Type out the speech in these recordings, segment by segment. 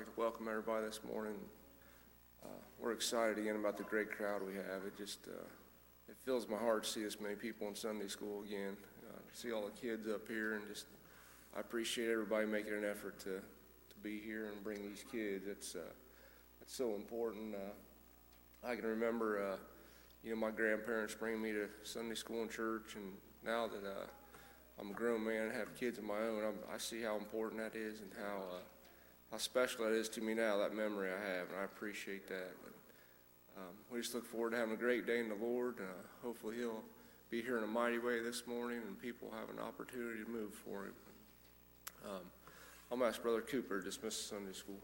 like to welcome everybody this morning. Uh, we're excited again about the great crowd we have. It just uh, it fills my heart to see this many people in Sunday school again. Uh, see all the kids up here, and just I appreciate everybody making an effort to to be here and bring these kids. It's uh, it's so important. Uh, I can remember, uh, you know, my grandparents bringing me to Sunday school and church, and now that I'm a grown man and have kids of my own, I'm, I see how important that is and how how special that is to me now. That memory I have, and I appreciate that. But, um, we just look forward to having a great day in the Lord. Uh, hopefully, He'll be here in a mighty way this morning, and people have an opportunity to move for Him. Um, I'm going to ask Brother Cooper to dismiss Sunday school.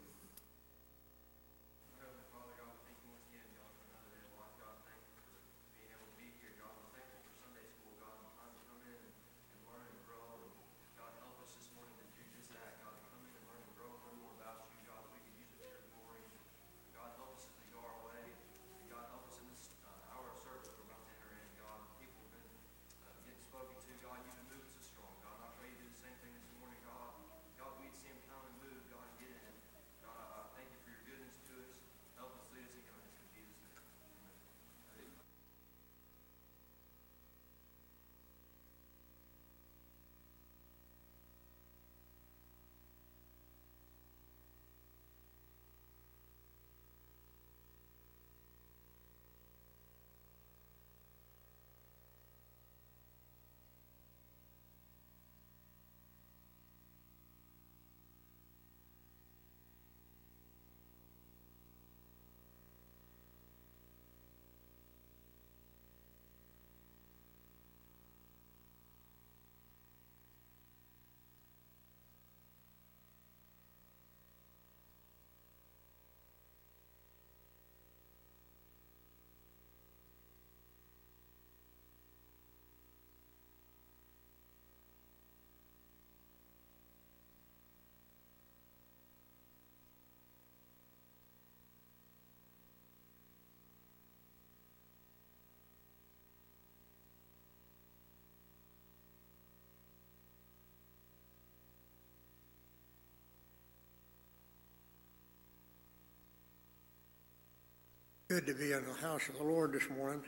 Good to be in the house of the Lord this morning.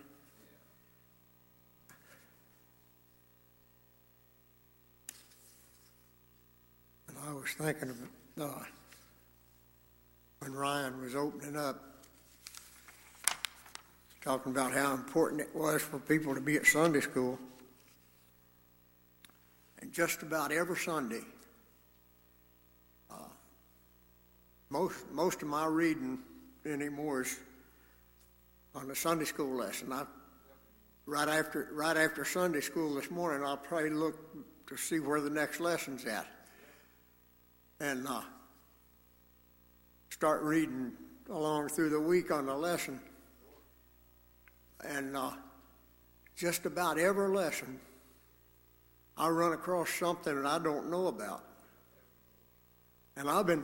And I was thinking of uh, when Ryan was opening up, talking about how important it was for people to be at Sunday school. And just about every Sunday, uh, most most of my reading anymore is on the Sunday school lesson. I, right after right after Sunday school this morning, I'll probably look to see where the next lesson's at, and uh, start reading along through the week on the lesson. And uh, just about every lesson, I run across something that I don't know about, and I've been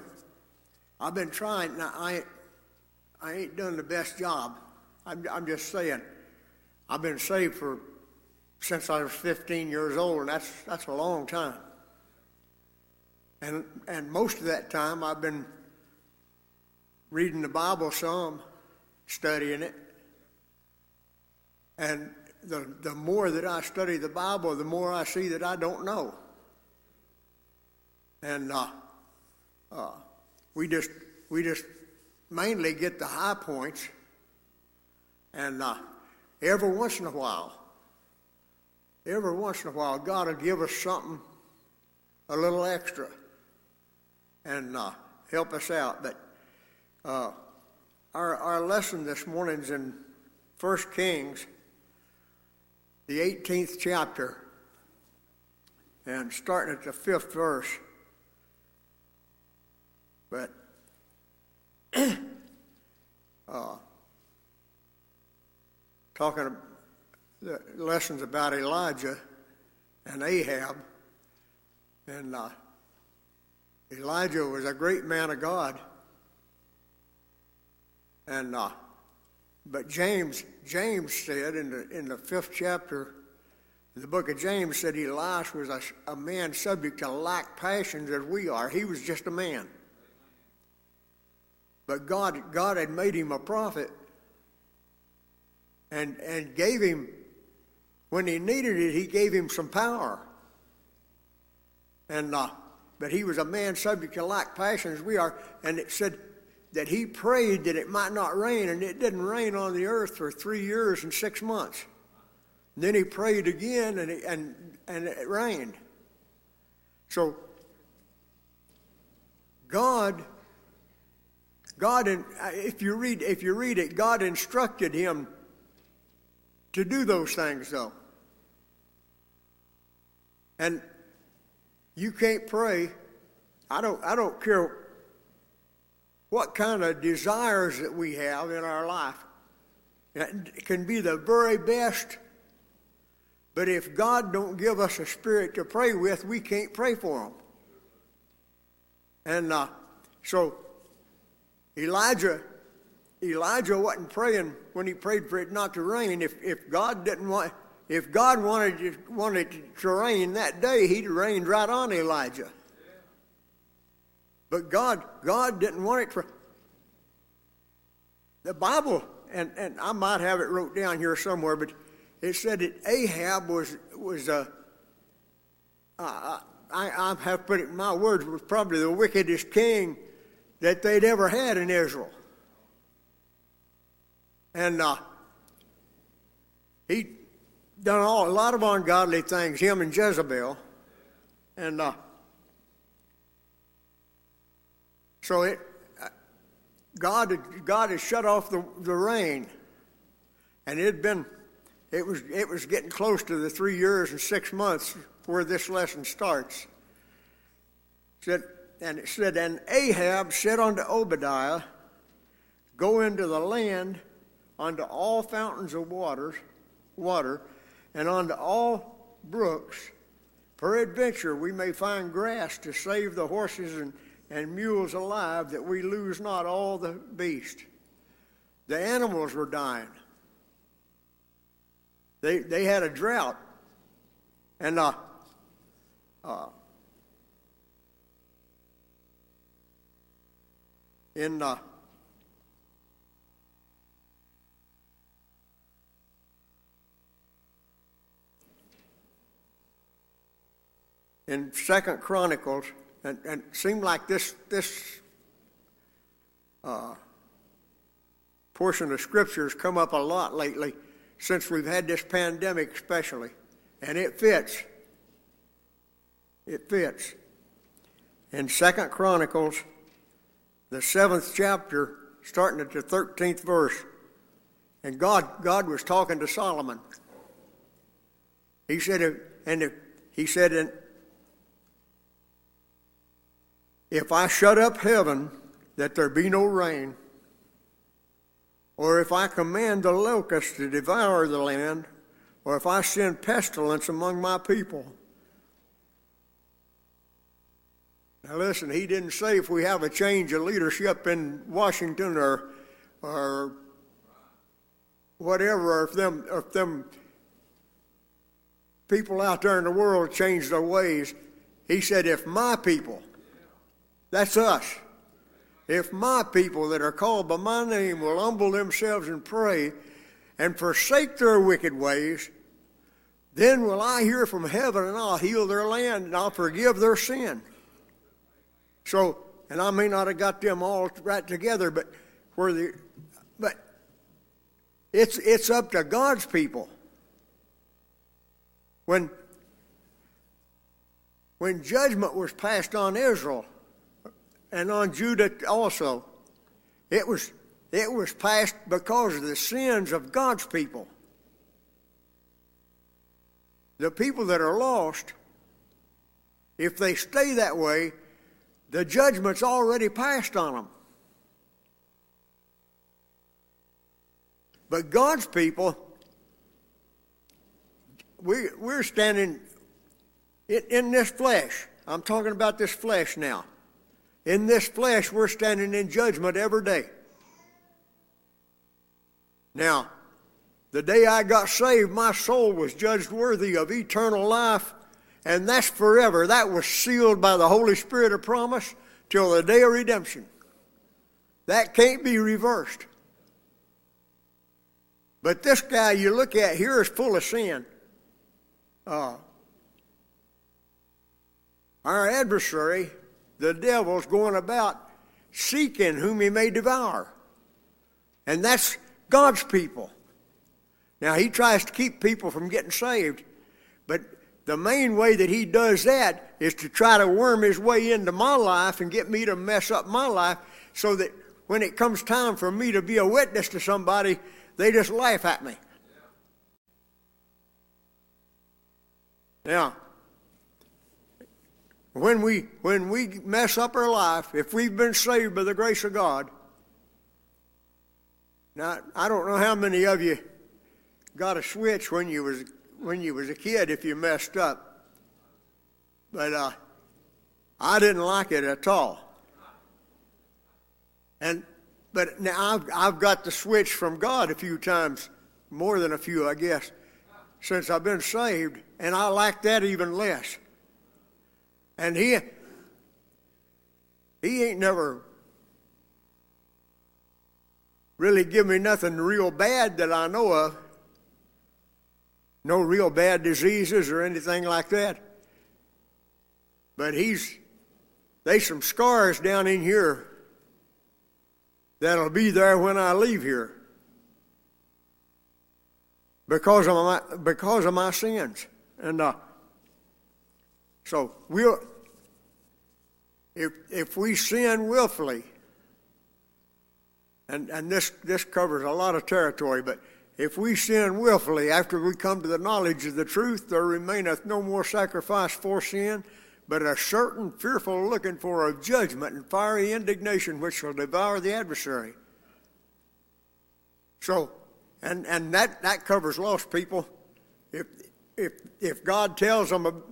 I've been trying. Now I I ain't done the best job I'm, I'm just saying, I've been saved for since I was 15 years old, and that's that's a long time. And and most of that time I've been reading the Bible some, studying it. And the the more that I study the Bible, the more I see that I don't know. And uh, uh, we just we just mainly get the high points and uh, every once in a while, every once in a while, God will give us something a little extra and uh, help us out. But uh, our, our lesson this morning is in 1 Kings, the 18th chapter, and starting at the fifth verse. But uh, talking the lessons about Elijah and Ahab. And uh, Elijah was a great man of God. And uh, but James James said in the in the fifth chapter, the book of James said Elias was a, a man subject to like passions as we are. He was just a man. But God, God had made him a prophet and, and gave him, when he needed it, he gave him some power. And, uh, but he was a man subject to like passions we are. And it said that he prayed that it might not rain, and it didn't rain on the earth for three years and six months. And then he prayed again, and, it, and, and it rained. So, God, God, if you read, if you read it, God instructed him to do those things, though. And you can't pray. I don't, I don't care what kind of desires that we have in our life. It can be the very best, but if God don't give us a spirit to pray with, we can't pray for them. And uh, so Elijah Elijah wasn't praying when he prayed for it not to rain. If, if God didn't want, if God wanted to, wanted to rain that day, he'd rained right on Elijah. But God, God didn't want it for. The Bible, and, and I might have it wrote down here somewhere, but it said that Ahab was was a. I, I have put it in my words was probably the wickedest king that they'd ever had in Israel. And uh, he done all, a lot of ungodly things, him and Jezebel. And uh, so it, uh, God, God had shut off the, the rain. And it had been, it was, it was getting close to the three years and six months where this lesson starts. Said, and it said, And Ahab said unto Obadiah, Go into the land unto all fountains of waters, water, and unto all brooks. Peradventure we may find grass to save the horses and, and mules alive, that we lose not all the beast. The animals were dying. They, they had a drought. And uh, uh, in uh, in Second Chronicles, and, and it seemed like this this uh, portion of Scripture has come up a lot lately since we've had this pandemic, especially, and it fits. It fits. In Second Chronicles, the seventh chapter, starting at the thirteenth verse, and God God was talking to Solomon. He said, and he said, in if I shut up heaven that there be no rain, or if I command the locusts to devour the land, or if I send pestilence among my people. Now listen, he didn't say if we have a change of leadership in Washington or or whatever, or if them if them people out there in the world change their ways. He said, if my people that's us. If my people that are called by my name will humble themselves and pray and forsake their wicked ways, then will I hear from heaven and I'll heal their land and I'll forgive their sin. So, and I may not have got them all right together, but where the, but it's it's up to God's people. When when judgment was passed on Israel, and on Judah also. It was, it was passed because of the sins of God's people. The people that are lost, if they stay that way, the judgment's already passed on them. But God's people, we, we're standing in, in this flesh. I'm talking about this flesh now. In this flesh, we're standing in judgment every day. Now, the day I got saved, my soul was judged worthy of eternal life, and that's forever. That was sealed by the Holy Spirit of promise till the day of redemption. That can't be reversed. But this guy you look at here is full of sin. Uh, our adversary, the devil's going about seeking whom he may devour. And that's God's people. Now, he tries to keep people from getting saved, but the main way that he does that is to try to worm his way into my life and get me to mess up my life so that when it comes time for me to be a witness to somebody, they just laugh at me. Now, when we when we mess up our life, if we've been saved by the grace of God, now I don't know how many of you got a switch when you was when you was a kid if you messed up, but uh, I didn't like it at all. And but now I've, I've got the switch from God a few times, more than a few, I guess, since I've been saved, and I like that even less. And he, he ain't never really give me nothing real bad that I know of. No real bad diseases or anything like that. But he's, there's some scars down in here that'll be there when I leave here because of my, because of my sins. And uh, so we'll, if, if we sin willfully, and, and this, this covers a lot of territory, but if we sin willfully after we come to the knowledge of the truth, there remaineth no more sacrifice for sin, but a certain fearful looking for of judgment and fiery indignation which shall devour the adversary. So, and, and that, that covers lost people. If, if, if God tells them,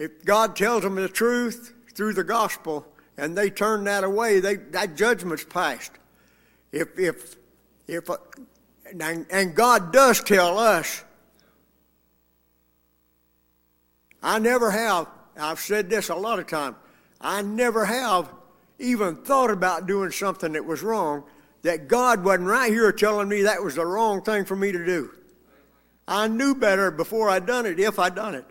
if God tells them the truth through the gospel and they turn that away, they, that judgment's passed. If, if, if, uh, and, and God does tell us, I never have I've said this a lot of times. I never have even thought about doing something that was wrong that God wasn't right here telling me that was the wrong thing for me to do. I knew better before I'd done it if I'd done it.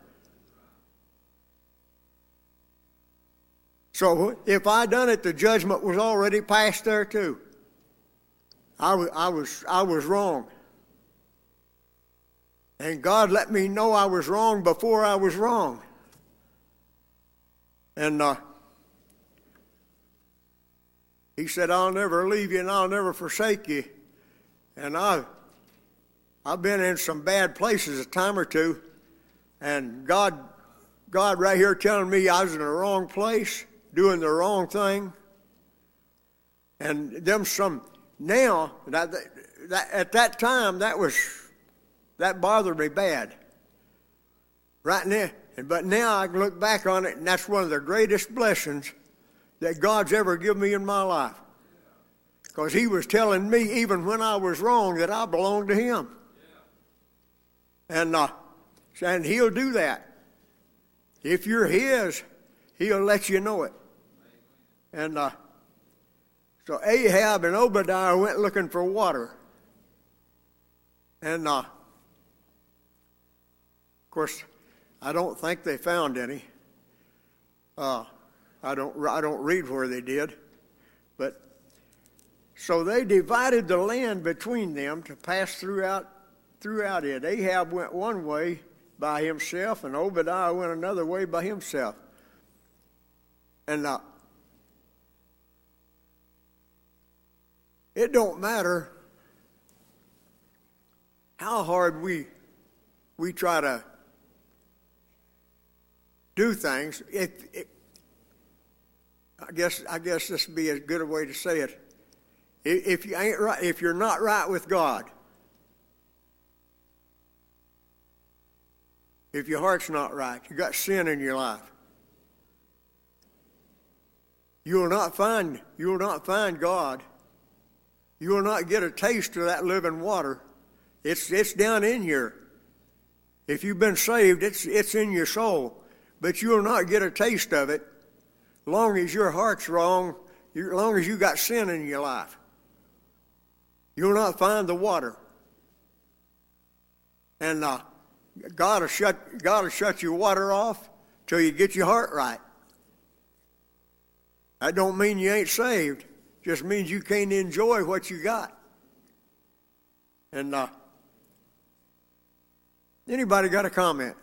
So if I'd done it, the judgment was already passed there too. I was, I was, I was wrong. And God let me know I was wrong before I was wrong. And uh, he said, I'll never leave you and I'll never forsake you. And I've, I've been in some bad places a time or two, and God, God right here telling me I was in the wrong place, doing the wrong thing. And them some, now, that, that, at that time, that was, that bothered me bad. Right now, but now I can look back on it, and that's one of the greatest blessings that God's ever given me in my life. Because He was telling me, even when I was wrong, that I belonged to Him. And, uh, and He'll do that. If you're His, He'll let you know it. And uh, so Ahab and Obadiah went looking for water. And, uh, of course, I don't think they found any. Uh, I don't I don't read where they did, but so they divided the land between them to pass throughout throughout it. Ahab went one way by himself, and Obadiah went another way by himself. And uh, it don't matter how hard we we try to do things. If, I guess I guess this would be a good a way to say it. If you ain't right, if you're not right with God, if your heart's not right, you got sin in your life. You will not find you will not find God. You will not get a taste of that living water. It's it's down in here. If you've been saved, it's it's in your soul but you'll not get a taste of it long as your heart's wrong, as long as you got sin in your life. you'll not find the water. And uh, God will shut God will shut your water off till you get your heart right. That don't mean you ain't saved. Just means you can't enjoy what you got. And uh, anybody got a comment?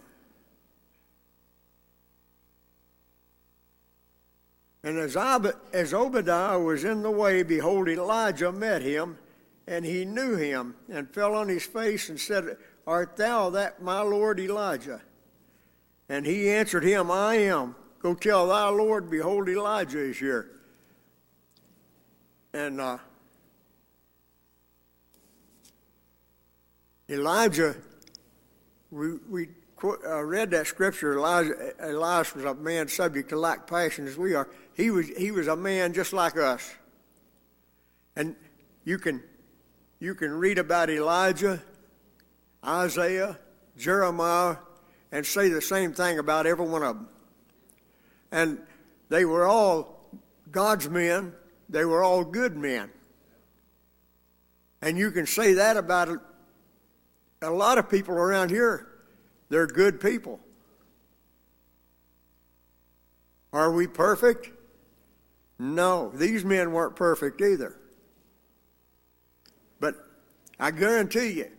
And as, Ob- as Obadiah was in the way, behold, Elijah met him, and he knew him, and fell on his face and said, Art thou that my Lord Elijah? And he answered him, I am. Go tell thy Lord, behold, Elijah is here. And uh, Elijah, we, we uh, read that scripture. Elijah, was a man subject to like passion as we are. He was, he was a man just like us. And you can, you can read about Elijah, Isaiah, Jeremiah, and say the same thing about every one of them. And they were all God's men, they were all good men. And you can say that about a lot of people around here. They're good people. Are we perfect? No, these men weren't perfect either. But I guarantee you,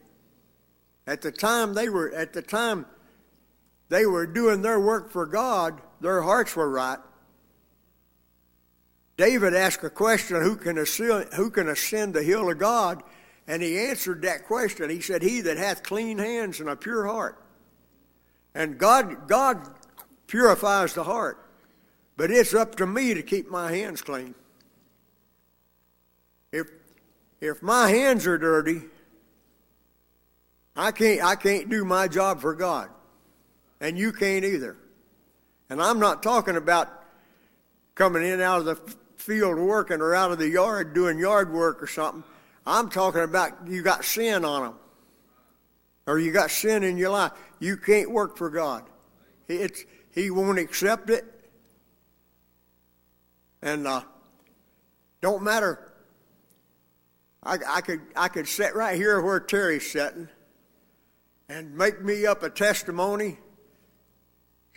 at the time they were at the time they were doing their work for God, their hearts were right. David asked a question, who can ascend, who can ascend the hill of God? And he answered that question. He said, He that hath clean hands and a pure heart. And God, God purifies the heart. But it's up to me to keep my hands clean. If, if my hands are dirty, I can't, I can't do my job for God. And you can't either. And I'm not talking about coming in out of the field working or out of the yard doing yard work or something. I'm talking about you got sin on them. Or you got sin in your life. You can't work for God. It's, he won't accept it. And uh, don't matter. I, I, could I could sit right here where Terry's sitting and make me up a testimony.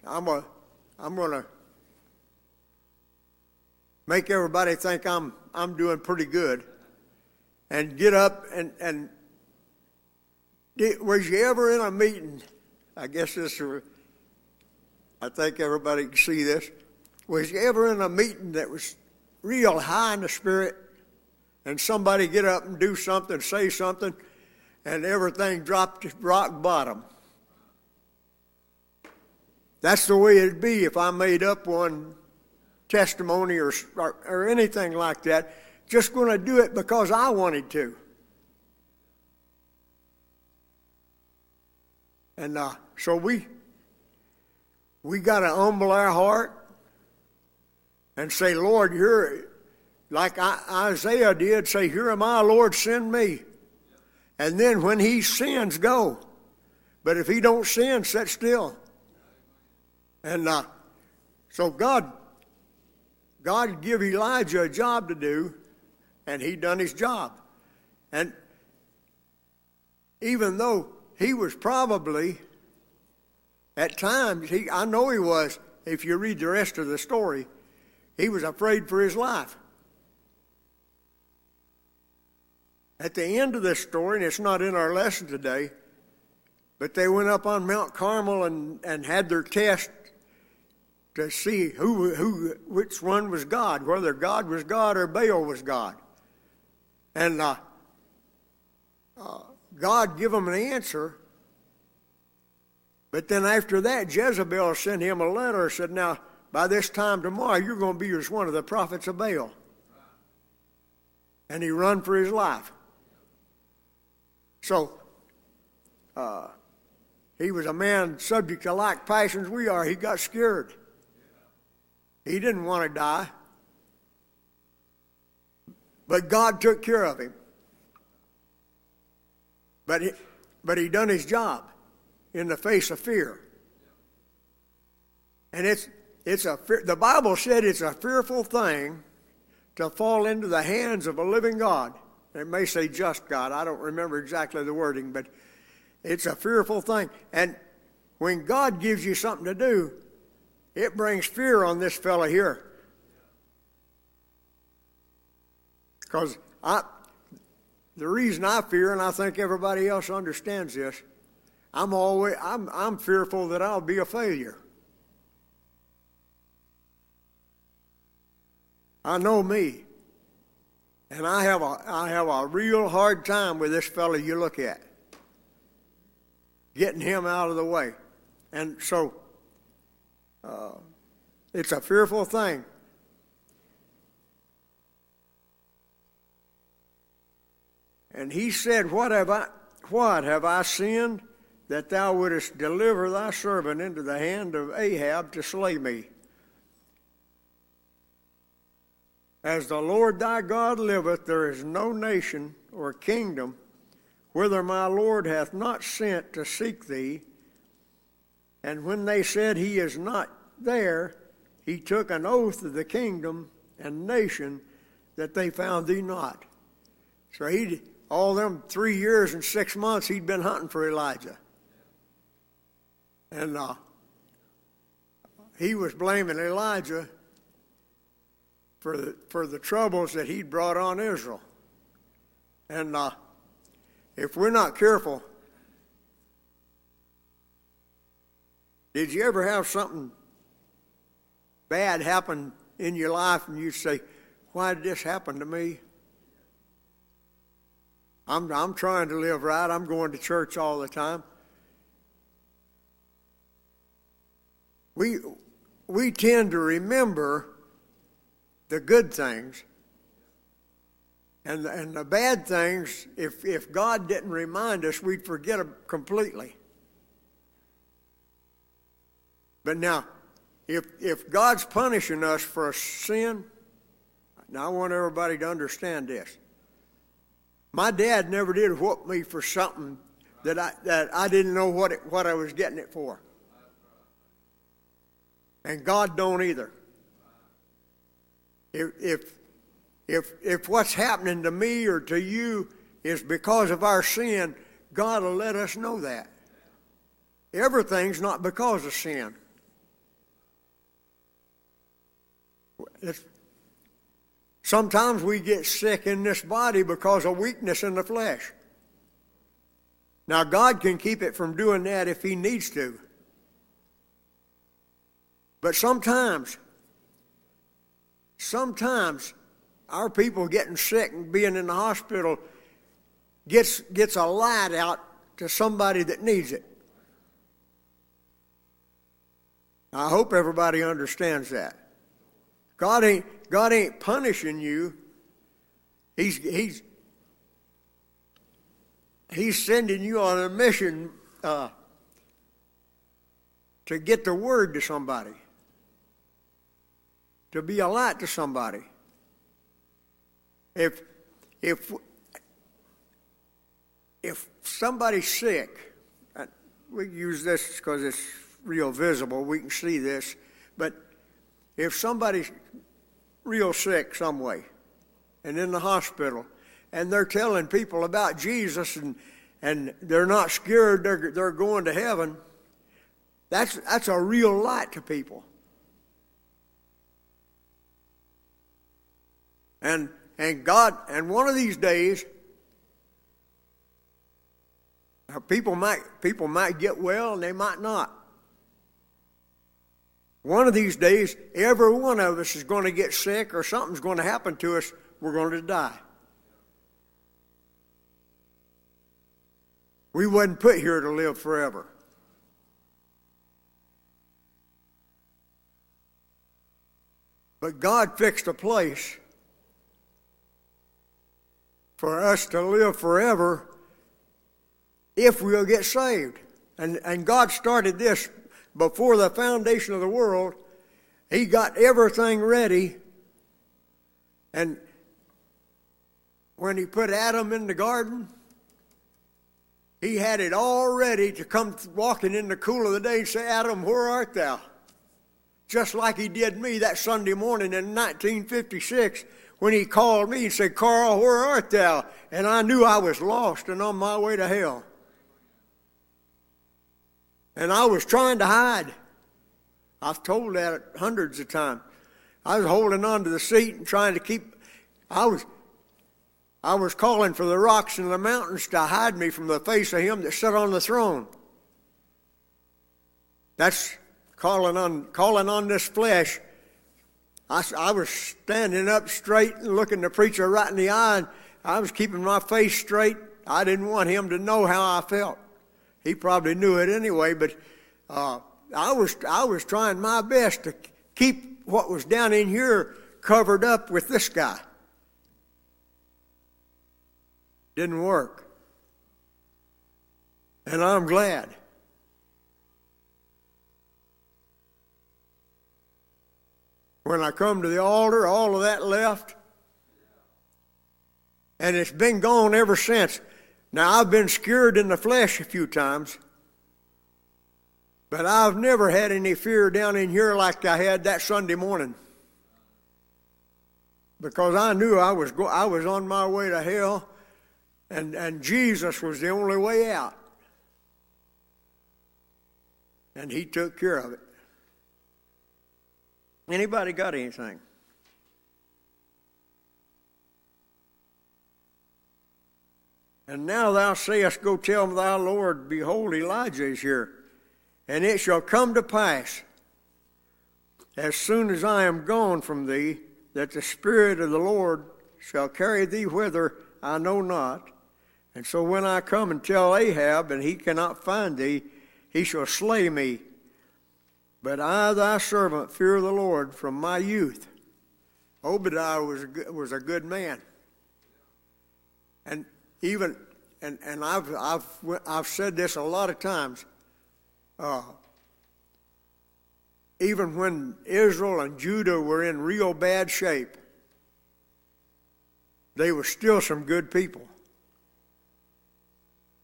I'm a I'm gonna make everybody think I'm I'm doing pretty good and get up and, and did, was you ever in a meeting? I guess this, I think everybody can see this. Was you ever in a meeting that was real high in the spirit and somebody get up and do something, say something, and everything dropped to rock bottom? That's the way it'd be if I made up one testimony or, or, or anything like that just going to do it because I wanted to. And uh, so we we got to humble our heart and say, Lord, you're like Isaiah did, say, Here am I, Lord, send me. And then when he sins, go. But if he don't sin, sit still. And uh, so God, God give Elijah a job to do, and he done his job. And even though he was probably, at times, he, I know he was, if you read the rest of the story, he was afraid for his life. At the end of this story, and it's not in our lesson today, but they went up on Mount Carmel and, and had their test to see who, who, which one was God, whether God was God or Baal was God. And uh, uh, God give him an answer. But then after that, Jezebel sent him a letter and said, Now, by this time tomorrow, you're going to be as one of the prophets of Baal. And he run for his life. So, uh, he was a man subject to like passions we are. He got scared. He didn't want to die. But God took care of him. But he, but he done his job in the face of fear. And it's it's a the Bible said it's a fearful thing to fall into the hands of a living God. It may say just God. I don't remember exactly the wording, but it's a fearful thing. And when God gives you something to do, it brings fear on this fellow here. Because I, the reason I fear, and I think everybody else understands this, I'm always I'm I'm fearful that I'll be a failure. I know me. And I have a I have a real hard time with this fellow you look at. Getting him out of the way. And so uh, it's a fearful thing. And he said, What have I what have I sinned that thou wouldest deliver thy servant into the hand of Ahab to slay me? As the Lord thy God liveth, there is no nation or kingdom whither my Lord hath not sent to seek thee. And when they said, He is not there, he took an oath of the kingdom and nation that they found thee not. So he, all them three years and six months, he'd been hunting for Elijah. And uh, he was blaming Elijah for the, for the troubles that he'd brought on Israel. And uh, if we're not careful, did you ever have something bad happen in your life and you say, Why did this happen to me? I'm, I'm trying to live right. I'm going to church all the time. We, we tend to remember the good things. And, and the bad things, if, if God didn't remind us, we'd forget them completely. But now, if, if God's punishing us for a sin, now I want everybody to understand this. My dad never did whoop me for something that I, that I didn't know what, it, what I was getting it for. And God don't either. If, if, if, if what's happening to me or to you is because of our sin, God will let us know that. Everything's not because of sin. It's, sometimes we get sick in this body because of weakness in the flesh. Now, God can keep it from doing that if He needs to. But sometimes, sometimes our people getting sick and being in the hospital gets, gets a light out to somebody that needs it. I hope everybody understands that. God ain't, God ain't punishing you. He's, he's, he's sending you on a mission uh, to get the word to somebody to be a light to somebody. If if if somebody's sick, uh, we use this because it's real visible. We can see this, but if somebody's real sick some way and in the hospital, and they're telling people about Jesus and and they're not scared they're, they're going to heaven, that's, that's a real light to people. And, and God, and one of these days, people might, people might get well and they might not. One of these days, every one of us is going to get sick or something's going to happen to us. We're going to die. We wasn't put here to live forever. But God fixed a place for us to live forever if we'll get saved. And, and God started this before the foundation of the world. He got everything ready. And when He put Adam in the garden, He had it all ready to come walking in the cool of the day and say, Adam, where art thou? Just like He did me that Sunday morning in 1956 when he called me and said, Carl, where art thou? and I knew I was lost and on my way to hell. And I was trying to hide. I've told that hundreds of times. I was holding on to the seat and trying to keep. I was, I was calling for the rocks and the mountains to hide me from the face of Him that sat on the throne. That's calling on calling on this flesh. I, I was standing up straight and looking the preacher right in the eye, and I was keeping my face straight. I didn't want him to know how I felt. He probably knew it anyway, but uh, I was I was trying my best to keep what was down in here covered up with this guy. Didn't work. And I'm glad. When I come to the altar, all of that left. And it's been gone ever since. Now, I've been scared in the flesh a few times. But I've never had any fear down in here like I had that Sunday morning. Because I knew I was, go- I was on my way to hell, and, and Jesus was the only way out. And He took care of it. Anybody got anything? And now thou sayest, Go tell thy Lord, Behold, Elijah is here. And it shall come to pass, as soon as I am gone from thee, that the Spirit of the Lord shall carry thee whither I know not. And so when I come and tell Ahab, and he cannot find thee, he shall slay me. But I, thy servant, fear the Lord from my youth. Obadiah was a good, was a good man. And even, and, and I've, I've, I've said this a lot of times, uh, even when Israel and Judah were in real bad shape, they were still some good people.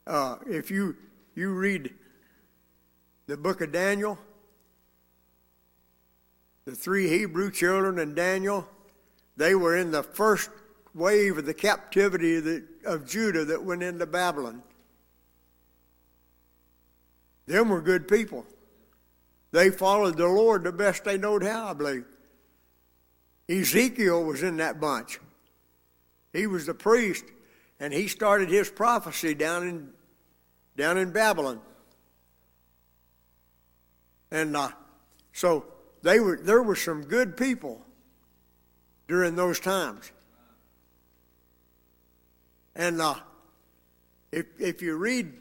Uh, if you you read the book of Daniel, the three Hebrew children and Daniel, they were in the first wave of the captivity the, of Judah that went into Babylon. Them were good people. They followed the Lord the best they knowed how, I believe. Ezekiel was in that bunch. He was the priest, and he started his prophecy down in down in Babylon. And uh, so they were there were some good people during those times. And uh, if if you read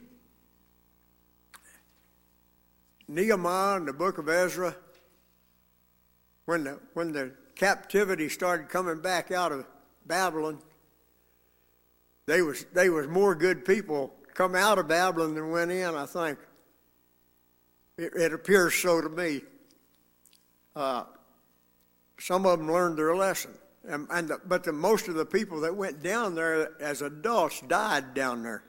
Nehemiah and the book of Ezra, when the, when the captivity started coming back out of Babylon, they was, they was more good people come out of Babylon than went in, I think. It, it appears so to me. Uh, some of them learned their lesson. And, and the, but the, most of the people that went down there as adults died down there.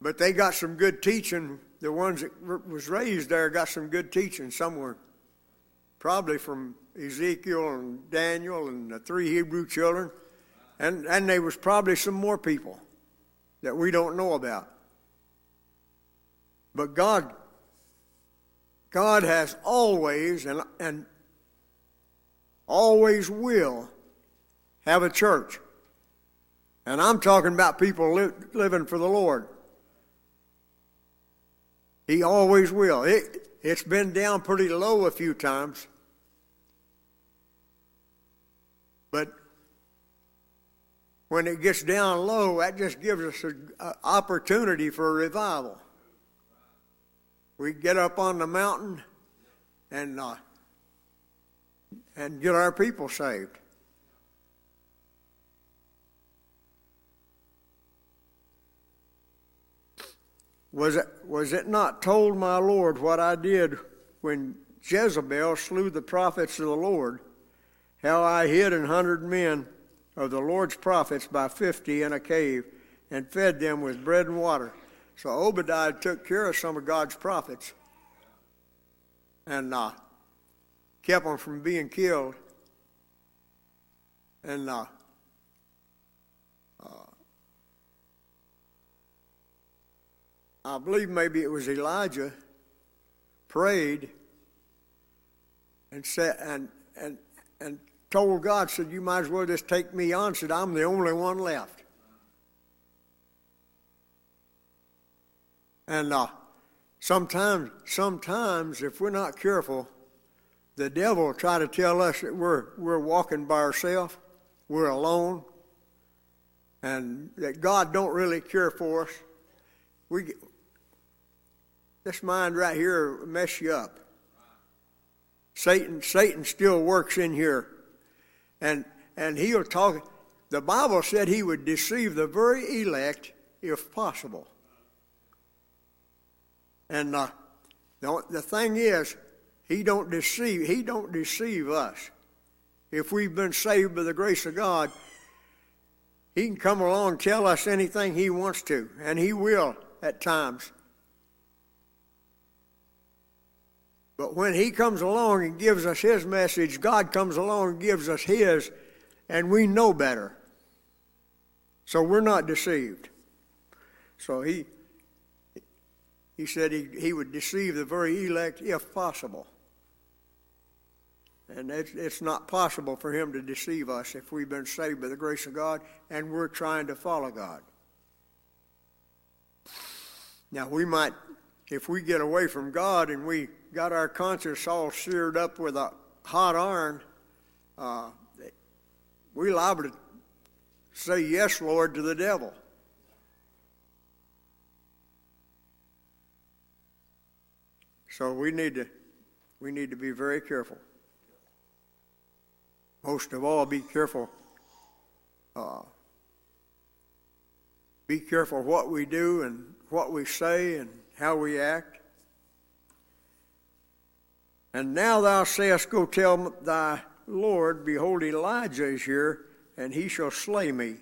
But they got some good teaching the ones that was raised there got some good teaching somewhere. Probably from Ezekiel and Daniel and the three Hebrew children. And, and there was probably some more people that we don't know about. But God, God has always and, and always will have a church. And I'm talking about people li- living for the Lord. He always will. It, it's been down pretty low a few times. But when it gets down low, that just gives us an opportunity for a revival. We get up on the mountain and uh, and get our people saved. Was it, was it not told my Lord what I did when Jezebel slew the prophets of the Lord, how I hid an hundred men of the Lord's prophets by fifty in a cave and fed them with bread and water? So Obadiah took care of some of God's prophets and uh, kept them from being killed. And uh, uh, I believe maybe it was Elijah prayed and said and and and told God said you might as well just take me on said I'm the only one left. And uh, sometimes sometimes if we're not careful the devil will try to tell us that we're we're walking by ourselves, we're alone, and that God don't really care for us. We this mind right here will mess you up. Satan, Satan still works in here. And and he'll talk the Bible said he would deceive the very elect if possible. And uh, the, the thing is, he don't deceive. He don't deceive us. If we've been saved by the grace of God, he can come along and tell us anything he wants to, and he will at times. But when He comes along and gives us His message, God comes along and gives us His, and we know better. So we're not deceived. So He, he said he, he would deceive the very elect if possible. And it's, it's not possible for Him to deceive us if we've been saved by the grace of God and we're trying to follow God. Now, we might, if we get away from God and we got our conscience all seared up with a hot iron, uh, we liable to say yes, Lord, to the devil. So we need to we need to be very careful. Most of all, be careful. Uh, be careful what we do and what we say and how we act. And now thou sayest, Go tell thy Lord, behold, Elijah is here, and he shall slay me.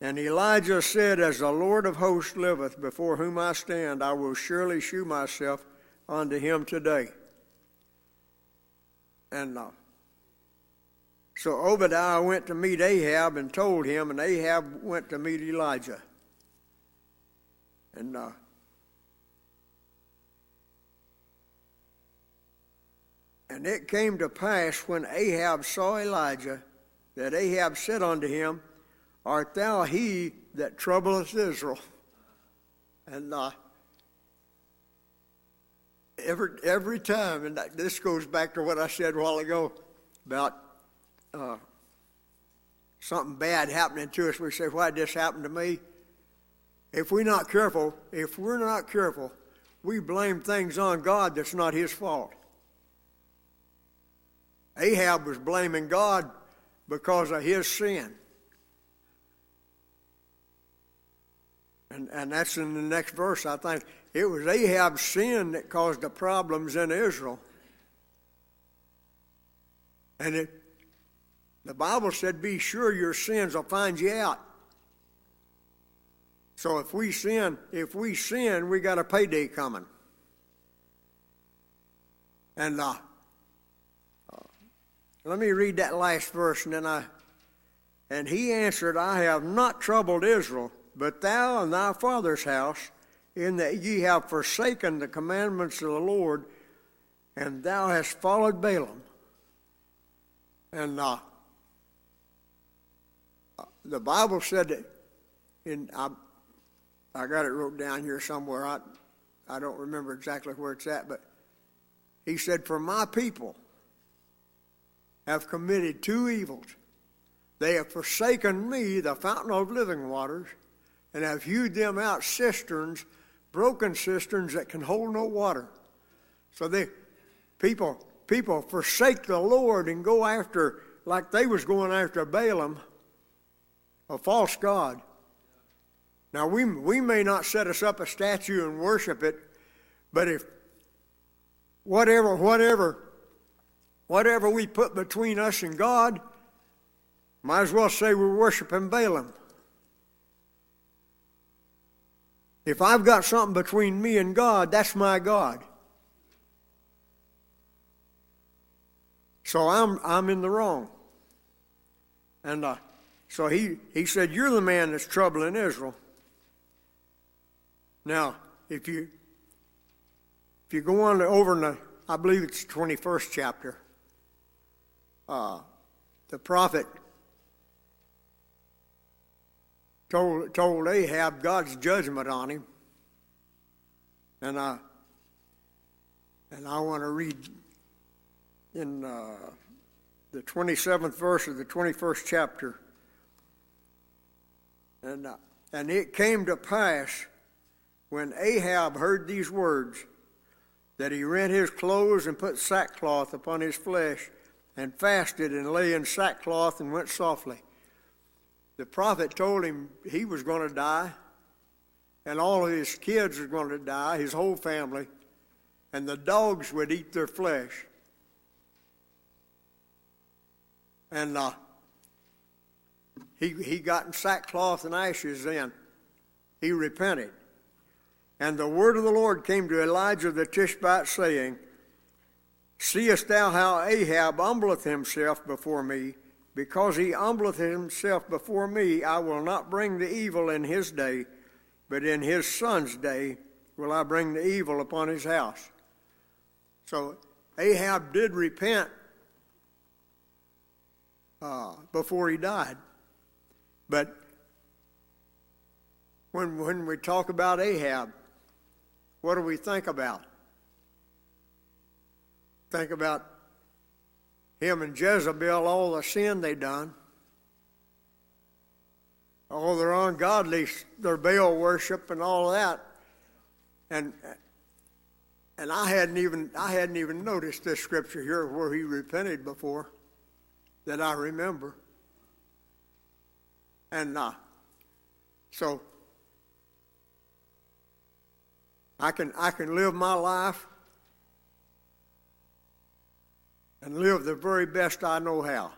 And Elijah said, As the Lord of hosts liveth, before whom I stand, I will surely shew myself unto him today. And uh, so Obadiah went to meet Ahab and told him, and Ahab went to meet Elijah. And uh, And it came to pass when Ahab saw Elijah that Ahab said unto him, Art thou he that troubleth Israel? And uh, every every time, and this goes back to what I said a while ago about uh, something bad happening to us. We say, "Why did this happen to me?" If we're not careful, if we're not careful, we blame things on God that's not His fault. Ahab was blaming God because of his sin. And, and that's in the next verse, I think. It was Ahab's sin that caused the problems in Israel. And it, the Bible said, Be sure your sins will find you out. So if we sin, if we sin, we got a payday coming. And uh, let me read that last verse, and then I. And he answered, I have not troubled Israel, but thou and thy father's house, in that ye have forsaken the commandments of the Lord, and thou hast followed Baalim. And uh, the Bible said that, in I, I got it wrote down here somewhere. I, I don't remember exactly where it's at, but he said, For my people, have committed two evils. They have forsaken me, the fountain of living waters, and have hewed them out cisterns, broken cisterns that can hold no water. So they people people forsake the Lord and go after like they was going after Baalim, a false god. Now we we may not set us up a statue and worship it, but if whatever whatever Whatever we put between us and God, might as well say we're worshiping Balaam. If I've got something between me and God, that's my God. So I'm, I'm in the wrong. And uh, so he, he said, You're the man that's troubling Israel. Now, if you if you go on to, over in the, I believe it's the 21st chapter, uh, the prophet told, told Ahab God's judgment on him. And, uh, and I want to read in uh, the 27th verse of the 21st chapter. And, uh, and it came to pass when Ahab heard these words that he rent his clothes and put sackcloth upon his flesh and fasted and lay in sackcloth and went softly. The prophet told him he was going to die and all of his kids were going to die, his whole family, and the dogs would eat their flesh. And uh, he, he got in sackcloth and ashes then. He repented. And the word of the Lord came to Elijah the Tishbite, saying, Seest thou how Ahab humbleth himself before me? Because he humbleth himself before me, I will not bring the evil in his day, but in his son's day will I bring the evil upon his house. So Ahab did repent uh, before he died. But when, when we talk about Ahab, what do we think about? Think about him and Jezebel, all the sin they done, all their ungodly, their Baal worship and all that. And and I hadn't even I hadn't even noticed this scripture here where he repented before that I remember. And uh, so I can, I can live my life and live the very best I know how.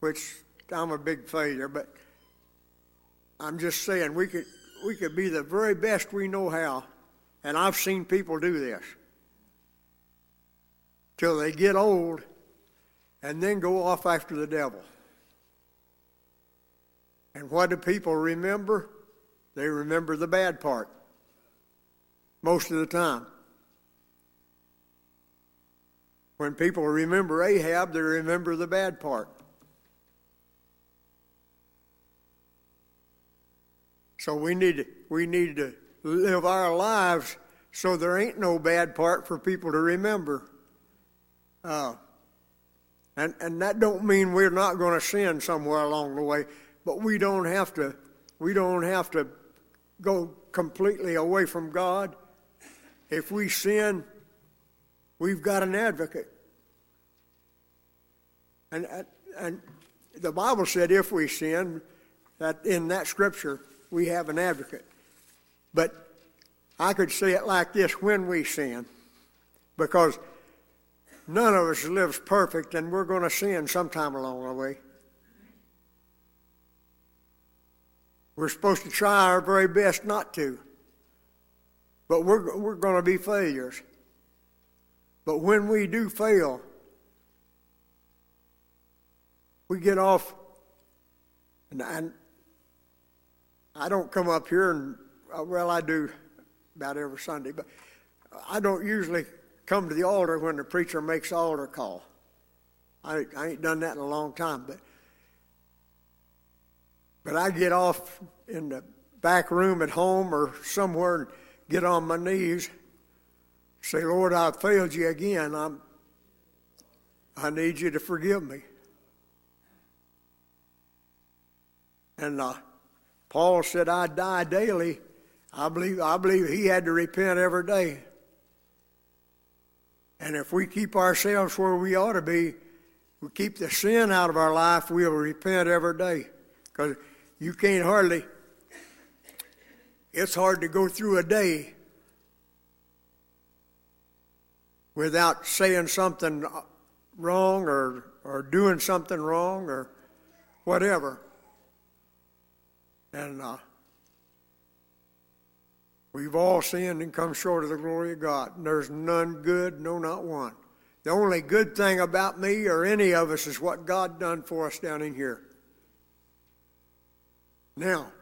Which I'm a big failure, but I'm just saying we could we could be the very best we know how. And I've seen people do this. Till they get old and then go off after the devil. And what do people remember? They remember the bad part most of the time. When people remember Ahab, they remember the bad part. So we need to, we need to live our lives so there ain't no bad part for people to remember. Uh, and and that don't mean we're not going to sin somewhere along the way, but we don't have to we don't have to go completely away from God. If we sin, we've got an advocate. And, and the Bible said if we sin, that in that scripture, we have an advocate. But I could say it like this when we sin, because none of us lives perfect, and we're going to sin sometime along the way. We're supposed to try our very best not to. But we're, we're going to be failures. But when we do fail, we get off, and, and I don't come up here and, uh, well, I do about every Sunday, but I don't usually come to the altar when the preacher makes altar call. I, I ain't done that in a long time, but but I get off in the back room at home or somewhere and get on my knees, say, Lord, I've failed you again. I'm, I need you to forgive me. And uh, Paul said, I die daily. I believe, I believe he had to repent every day. And if we keep ourselves where we ought to be, we keep the sin out of our life, we'll repent every day. Because you can't hardly, it's hard to go through a day without saying something wrong or, or doing something wrong or whatever. And uh, we've all sinned and come short of the glory of God. And there's none good, no, not one. The only good thing about me or any of us is what God done for us down in here. Now,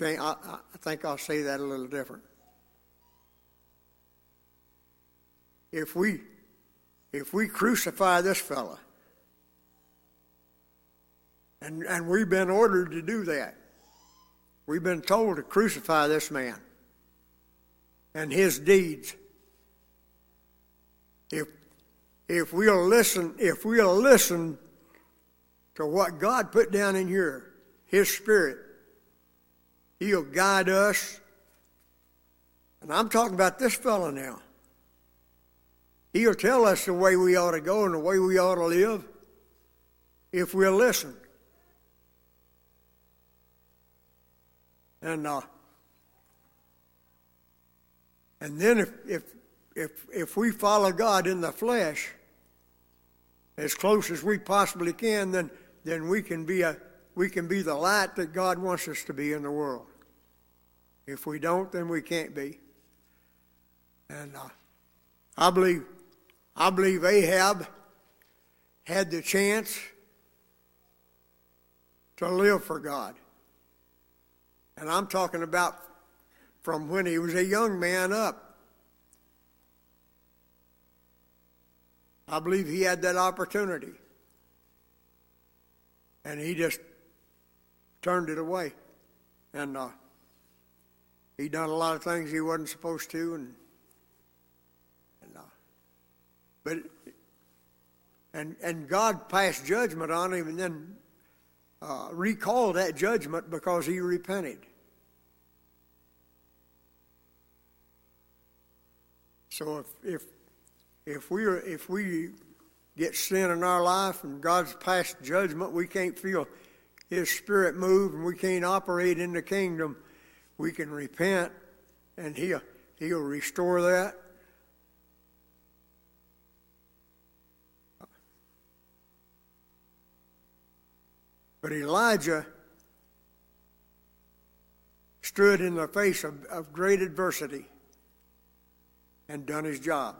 I think I'll say that a little different. If we, if we crucify this fella, and, and we've been ordered to do that, we've been told to crucify this man and his deeds. If, if we'll listen, if we'll listen to what God put down in here, His Spirit, He'll guide us. And I'm talking about this fellow now. He'll tell us the way we ought to go and the way we ought to live if we'll listen. And uh, and then if if if if we follow God in the flesh as close as we possibly can, then then we can be a we can be the light that God wants us to be in the world. If we don't, then we can't be. And uh, I believe I believe Ahab had the chance to live for God. And I'm talking about from when he was a young man up. I believe he had that opportunity. And he just turned it away. And uh, he done a lot of things he wasn't supposed to. And, and uh, but and and God passed judgment on him, and then uh, recalled that judgment because he repented. So if if if we are, if we get sin in our life and God's passed judgment, we can't feel His Spirit move and we can't operate in the kingdom. We can repent, and He'll He'll restore that. But Elijah stood in the face of, of great adversity and done his job.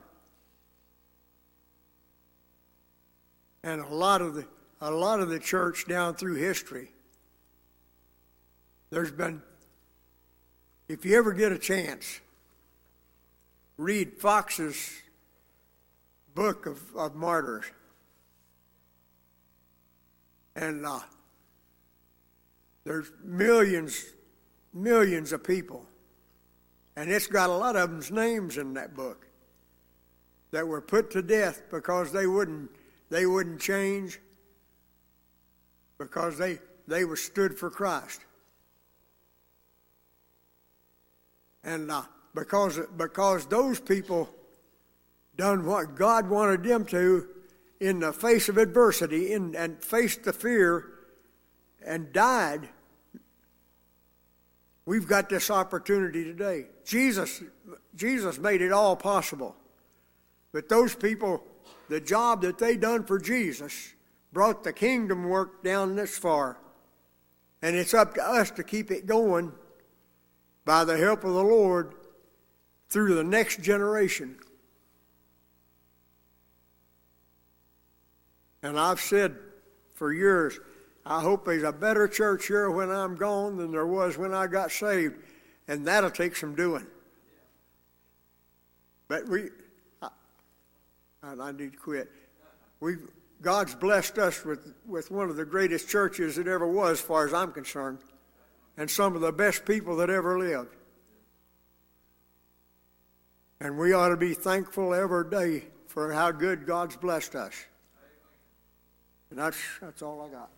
And a lot of the a lot of the church down through history, there's been if you ever get a chance, read Foxe's book of, of martyrs. And uh, there's millions, millions of people and it's got a lot of them's names in that book that were put to death because they wouldn't they wouldn't change because they they were stood for Christ. And uh, because because those people done what God wanted them to in the face of adversity in, and faced the fear and died We've got this opportunity today. Jesus, Jesus made it all possible. But those people, the job that they done for Jesus brought the kingdom work down this far. And it's up to us to keep it going by the help of the Lord through the next generation. And I've said for years, I hope there's a better church here when I'm gone than there was when I got saved. And that'll take some doing. But we, I, I need to quit. we God's blessed us with, with one of the greatest churches that ever was, as far as I'm concerned, and some of the best people that ever lived. And we ought to be thankful every day for how good God's blessed us. And that's, that's all I got.